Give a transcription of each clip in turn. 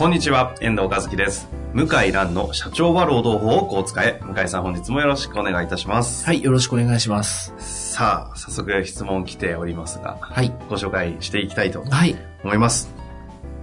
こんにちは、遠藤和樹です。向井蘭の社長は労働法をこう使え。向井さん本日もよろしくお願いいたします。はい、よろしくお願いします。さあ、早速質問来ておりますが、はい。ご紹介していきたいとはい。思います。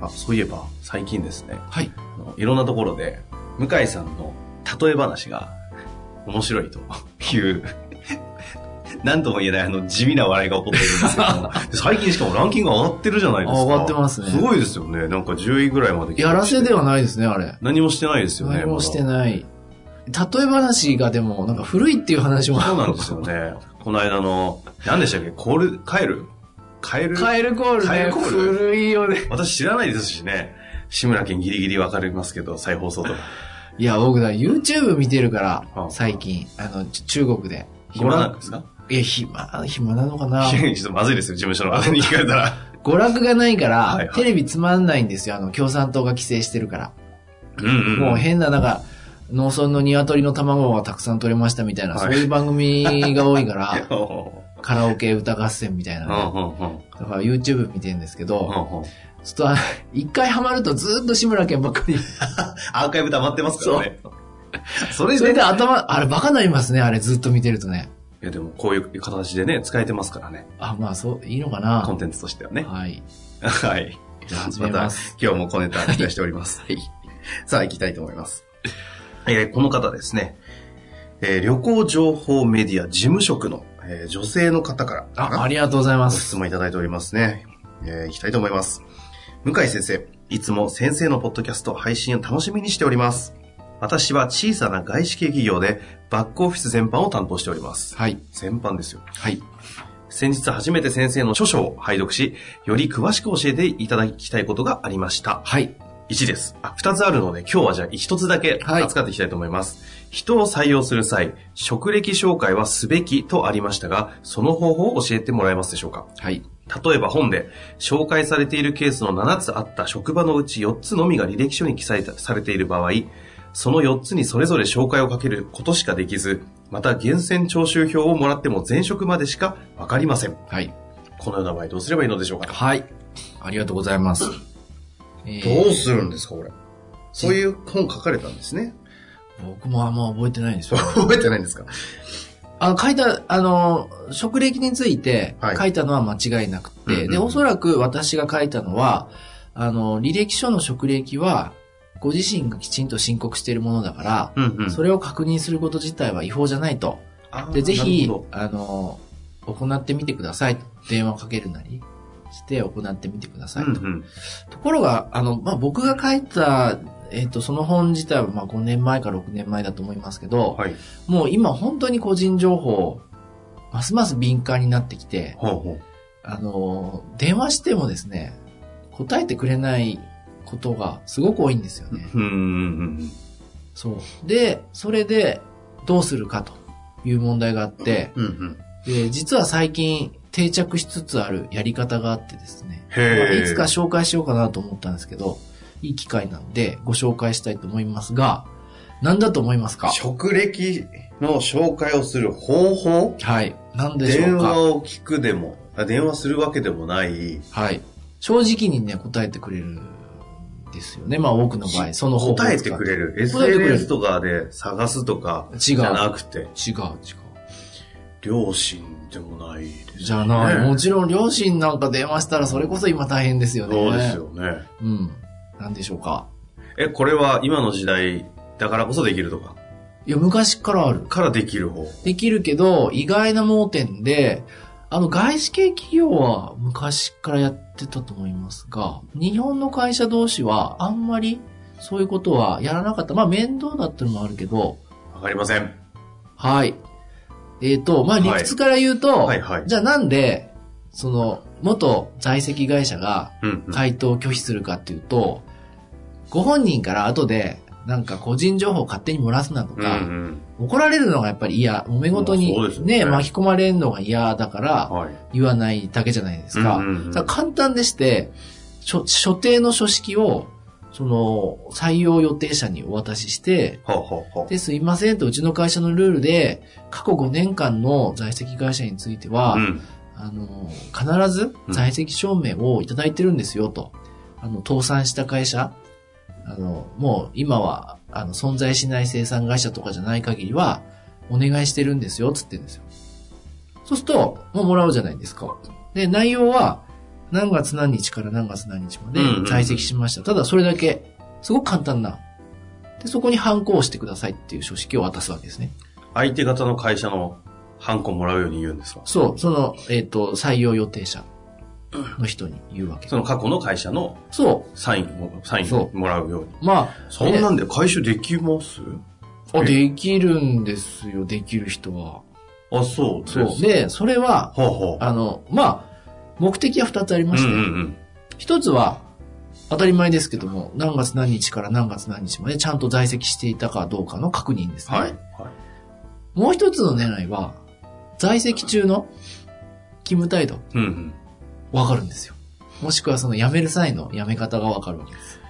あ、そういえば、最近ですね、はい。いろんなところで、向井さんの例え話が面白いという、なんとも言えないあの地味な笑いが起こっているんですけども、最近しかもランキング上がってるじゃないですか。あ上がってますねすごいですよね。なんか10位ぐらいまで来てやらせではないですね、あれ。何もしてないですよね。何もしてまない。例え話がでも、なんか古いっていう話も。だそうなんですよね。この間の、何でしたっけ？コール、カエル？カエル？カエルコールねカエルコール？古いよね。私知らないですしね。志村けんギリギリわかりますけど、再放送とか。いや、僕だ、YouTube 見てるからあ、最近。あの、ち中国で。暇なんですか？いや、暇、暇なのかな？ちょっとまずいですよ、事務所の方に聞かれたら。娯楽がないから、はいはいテレビつまんないんですよ。あの、共産党が規制してるから。うんうん。もう変な、なんか、農村の鶏の卵がたくさん取れましたみたいな、はいそういう番組が多いから、うんうんカラオケ歌合戦みたいなね、うんうんだから YouTube 見てるんですけど、うんうんちょっとあ一回ハマるとずっと志村けんばっかり。アーカイブ溜まってますからね。それそれで、で頭、あれバカになりますね、あれずっと見てるとね。いやでもこういう形でね、使えてますからね。あ、まあそう、いいのかなコンテンツとしてはね。はい。はい。じゃあ始めます。今日もコネタ期待しております。はい。さあ、行きたいと思います。えーこの方ですね、えー旅行情報メディア事務職の、えー女性の方からあ、ありがとうございまごす。質問いただいておりますね。えー行きたいと思います。向井先生、いつも先生のポッドキャスト配信を楽しみにしております。私は小さな外資系企業でバックオフィス全般を担当しております。はい。全般ですよ。はい。先日初めて先生の著書を拝読し、より詳しく教えていただきたいことがありました。はい。1です。あ、2つあるので、今日はじゃあ1つだけはい扱っていきたいと思います。人を採用する際、職歴紹介はすべきとありましたが、その方法を教えてもらえますでしょうか？はい。例えば本で紹介されているケースの7つあった職場のうち4つのみが履歴書に記載されている場合、その4つにそれぞれ紹介をかけることしかできず、また厳選徴収票をもらっても前職までしかわかりません。はい。このような場合どうすればいいのでしょうか？はい。ありがとうございます。え ーどうするんですか、これ？そういう本書かれたんですね。僕もあんま覚えてないんですよ。覚えてないんですか？あの、書いた、あの、職歴についてはい書いたのは間違いなくて、うんうんうんで、おそらく私が書いたのは、あの、履歴書の職歴は、ご自身がきちんと申告しているものだから、うんうんそれを確認すること自体は違法じゃないと。で、ぜひ、あの、行ってみてください。電話かけるなりして行ってみてくださいと。うんうん。ところが、あの、まあ、僕が書いた、えっ、と、その本自体は、まあ、5年前か6年前だと思いますけど、はい。もう今本当に個人情報、ますます敏感になってきて、ほうほう。あの、電話してもですね、答えてくれないことがすごく多いんですよね。うんうんうんそう。で、それでどうするかという問題があって、うん。うんうん。で実は最近定着しつつあるやり方があってですね、まあ。いつか紹介しようかなと思ったんですけど、いい機会なんでご紹介したいと思いますが、何だと思いますか？職歴の紹介をする方法？はい。何でしょ電うか？話を聞くでも、あ電話するわけでもない。はい。正直にね、答えてくれるんですよね。まあ多くの場合、その方法答えってくれる。SNS とかで探すとか違うじゃなくて、違う違う。両親でもないです、ね。じゃない。もちろん両親なんか電話したらそれこそ今大変ですよね。そうですよね。うん。なんでしょうか。え、これは今の時代だからこそできるとか、いや、昔からある。からできる方。できるけど、意外な盲点で、あの、外資系企業は昔からやってたと思いますが、日本の会社同士はあんまりそういうことはやらなかった。まあ面倒だったのもあるけど、わかりません。はい。えっ、と、まあ理屈から言うと、はいはいじゃあなんで、その、元在籍会社がうんうん。回答を拒否するかっていうと、ご本人から後で、なんか個人情報を勝手に漏らすなとうんか、うん。怒られるのがやっぱり嫌、揉め事にねね、巻き込まれるのが嫌だから、はい。言わないだけじゃないですか。うんうんうん簡単でして、所所定の書式を、その、採用予定者にお渡しして。で、すいませんと、うちの会社のルールで、過去5年間の在籍会社については、うん。あの、必ず在籍証明をいただいてるんですよと。あの、倒産した会社、あの、もう今は、あの、存在しない生産会社とかじゃない限りは、お願いしてるんですよ、つってんですよ。そうすると、もうもらうじゃないですか。で、内容は、何月何日から何月何日まで在籍しました。ただ、それだけ、すごく簡単な。で、そこに反抗をしてくださいっていう書式を渡すわけですね。相手方の会社のハンコもらうように言うんですか？そう、その、えっ、と、採用予定者の人に言うわけ。その過去の会社のそう。サインを、サインをもらうように。まあ、そんなんで回収できます？あ、できるんですよ、できる人は。あ、そう。そう。で、それは、ほうほう。あの、まあ、目的は二つありまうんして、うんうん。一つは、当たり前ですけども、何月何日から何月何日までちゃんと在籍していたかどうかの確認ですね。はい。はい。もう一つの狙いは、在籍中の勤務態度、うんうん。わかるんですよ。もしくはその辞める際の辞め方がわかるわけです。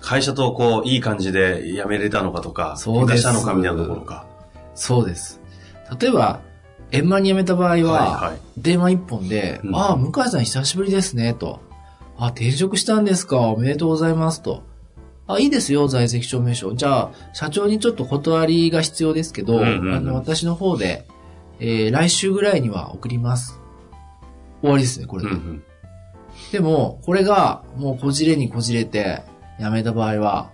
会社とこう、いい感じで辞めれたのかとか、そうですしたのかみたいなところか。そうです。例えば、円満に辞めた場合は、はいはい。電話一本で、うんああ、向井さん久しぶりですね、と。あ、転職したんですか、おめでとうございます、と。あ、いいですよ、在籍証明書。じゃあ、社長にちょっと断りが必要ですけど、うんうんうんあの、私の方で、えー、来週ぐらいには送ります。終わりですね、これで。うんうん。でも、これが、もうこじれにこじれて、辞めた場合は、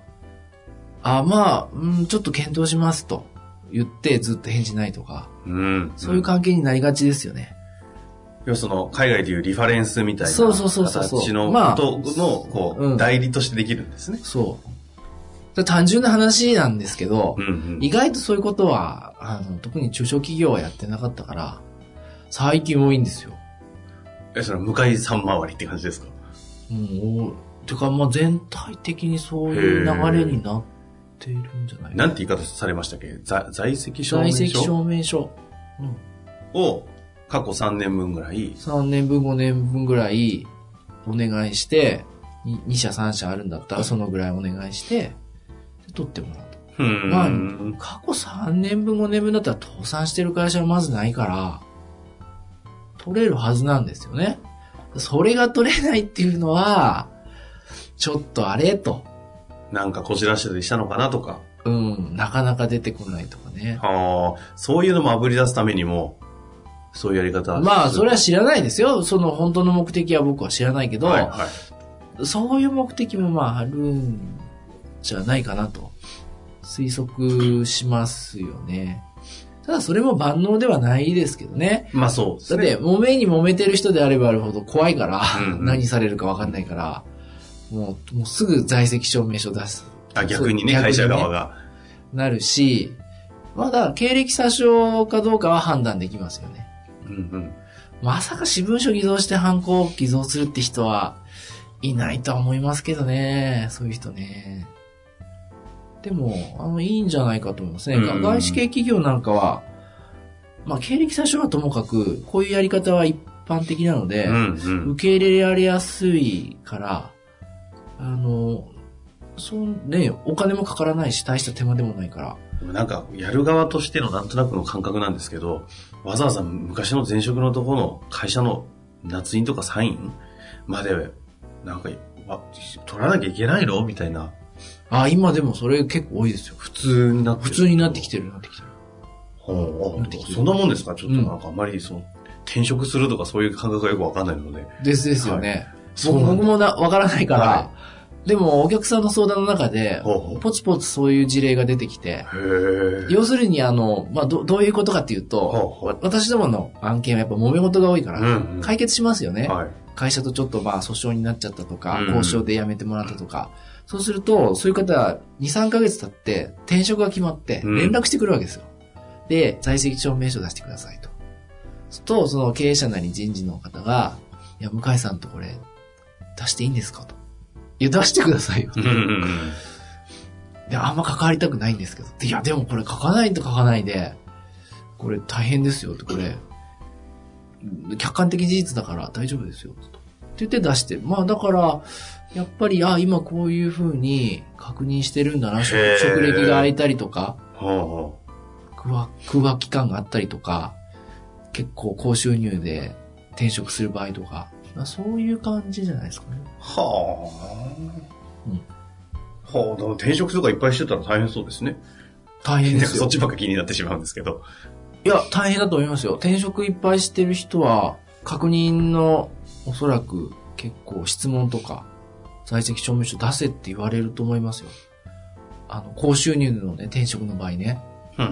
あ、まあ、うん、ちょっと検討します、と言って、ずっと返事ないとか、うん。そういう関係になりがちですよね。要はその、海外でいうリファレンスみたいなそうそうそうそうそう形のまあことの、こう、うん代理としてできるんですね。そう。だ単純な話なんですけど、うんうん。意外とそういうことは、あの、特に中小企業はやってなかったから、最近多いんですよ。え、その、向井さん回りって感じですか？うん、おてか、まあ、全体的にそういう流れになっているんじゃないなんて言い方されましたっけ？在在籍証明在籍書証明書。うん。を過去3年分ぐらい、3年分、5年分ぐらいお願いして、2社3社あるんだったらそのぐらいお願いして、で取ってもらうと。まあん。過去3年分、5年分だったら倒産してる会社はまずないから、取れるはずなんですよね。それが取れないっていうのは、ちょっとあれと。なんかこじらしてたりしたのかなとか。うん、なかなか出てこないとかね。ああ、そういうのも炙り出すためにも、そういうやり方まあ、それはは知らないですよ。その本当の目的は僕は知らないけど、はいはい。そういう目的もまああるんじゃないかなと推測しますよね。ただそれも万能ではないですけどね。まあそうですね。だって、揉めに揉めてる人であればあるほど怖いから、うんうん何されるか分かんないから、もう、もうすぐ在籍証明書出す。あ逆にね、会社側が。なるし、まだ経歴詐称かどうかは判断できますよね。うんうん。まさか私文書偽造して犯行を偽造するって人はいないとは思いますけどね。そういう人ね。でも、あの、いいんじゃないかと思いますね。うん外資系企業なんかは、まあ、経歴詐称はともかく、こういうやり方は一般的なので、うんうん。受け入れられやすいから、あの、そうね、お金もかからないし、大した手間でもないから。なんか、やる側としてのなんとなくの感覚なんですけど、わざわざ昔の前職のところの会社の夏印とかサインまで、なんか、わ取らなきゃいけないの？みたいな、あ、今でもそれ結構多いですよ。普通になって普通になってきてる、なってきてる。ほうなってきてるそんなもんですか？ちょっとなんかあんまりその、転職するとかそういう感覚がよくわかんないので。ですですよね。そうなんだ僕僕もなわからないから、はでもお客さんの相談の中で、ポツポツそういう事例が出てきて。要するにあの、まあ、ど、どういうことかっていうと、私どもの案件はやっぱ揉め事が多いから、うんうん解決しますよね。はい。会社とちょっとまあ訴訟になっちゃったとか、うん交渉で辞めてもらったとか、そうすると、そういう方、2、3ヶ月経って転職が決まってうん連絡してくるわけですよ。で、在籍証明書出してくださいと。と、その経営者なり人事の方が、いや、向井さんとこれ、出していいんですかと。いや、出してくださいよ。うんうんうん。いや、あんま関わりたくないんですけど。いや、でもこれ書かないと書かないで、これ大変ですよって、これ、客観的事実だから大丈夫ですよ。とって言って出して。まあだから、やっぱり、あ、今こういう風に確認してるんだな、職歴が空いたりとか、ほ空白空白期間があったりとか、結構高収入で転職する場合とか、まあそういう感じじゃないですかね。うほう。はうんあ。はあ、でも転職とかいっぱいしてたら大変そうですね。大変ですよ そっ。ちばっか気になってしまうんですけど。いや、大変だと思いますよ。転職いっぱいしてる人は、確認のおそらく結構質問とか、在籍証明書出せって言われると思いますよ。あの、高収入のね、転職の場合ね。うん。う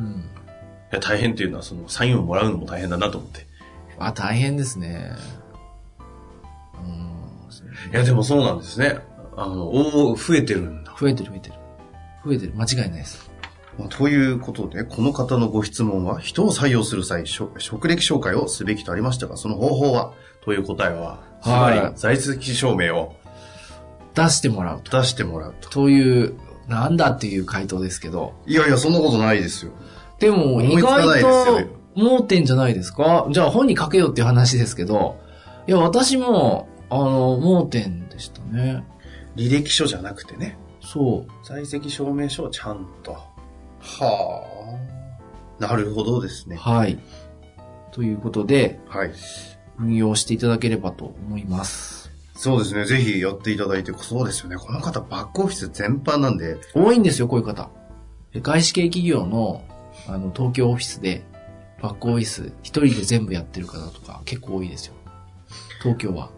ん。いや、大変っていうのは、その、サインをもらうのも大変だなと思って。あ、大変ですね。うん。いや、でもそうなんですね。あの、おー増えてるんだ。増えてる増えてる。増えてる。間違いないです。まあということで、この方のご質問は、人を採用する際、職職歴紹介をすべきとありましたが、その方法はという答えは、つまりはい、在籍証明を出してもらうと。出してもらうと。という、なんだっていう回答ですけど。いやいや、そんなことないですよ。でも、意外と盲点じゃないですか？じゃあ本に書けよっていう話ですけど、いや、私も、あの、盲点でしたね。履歴書じゃなくてね、そう。在籍証明書をちゃんと。はあ。なるほどですね。はい。ということで、はい。運用していただければと思います。そうですね。ぜひやっていただいて、そうですよね。この方、バックオフィス全般なんで、多いんですよ、こういう方。外資系企業の、あの、東京オフィスで、バックオフィス、一人で全部やってる方とか結構多いですよ。東京は。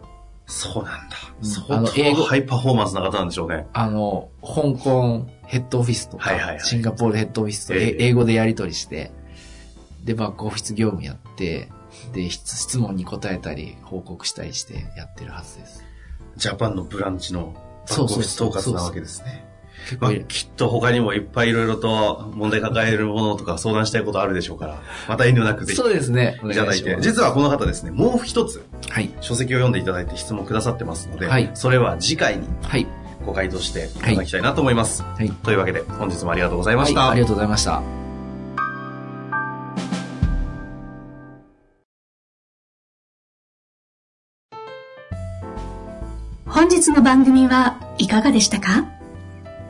そうなんだ。うん相あの英語当ハイパフォーマンスな方なんでしょうね。あの、香港ヘッドオフィスとか、はいはいはいシンガポールヘッドオフィスとえええ英語でやり取りして、で、バックオフィス業務やって、で、質質問に答えたり、報告したりしてやってるはずです。ジャパンのブランチのバックオフィス統括なわけですね。まあきっと他にもいっぱいいろいろと問題抱えるものとか相談したいことあるでしょうから、また遠慮なくぜひそうですね。おいただいて。実はこの方ですね、もう一つはい。書籍を読んでいただいて質問くださってますので、はいそれは次回にはい。ご回答していただきたいなと思います。はい。というわけで、本日もありがとうございまはい。した。ありがとうございました。本日の番組はいかがでしたか？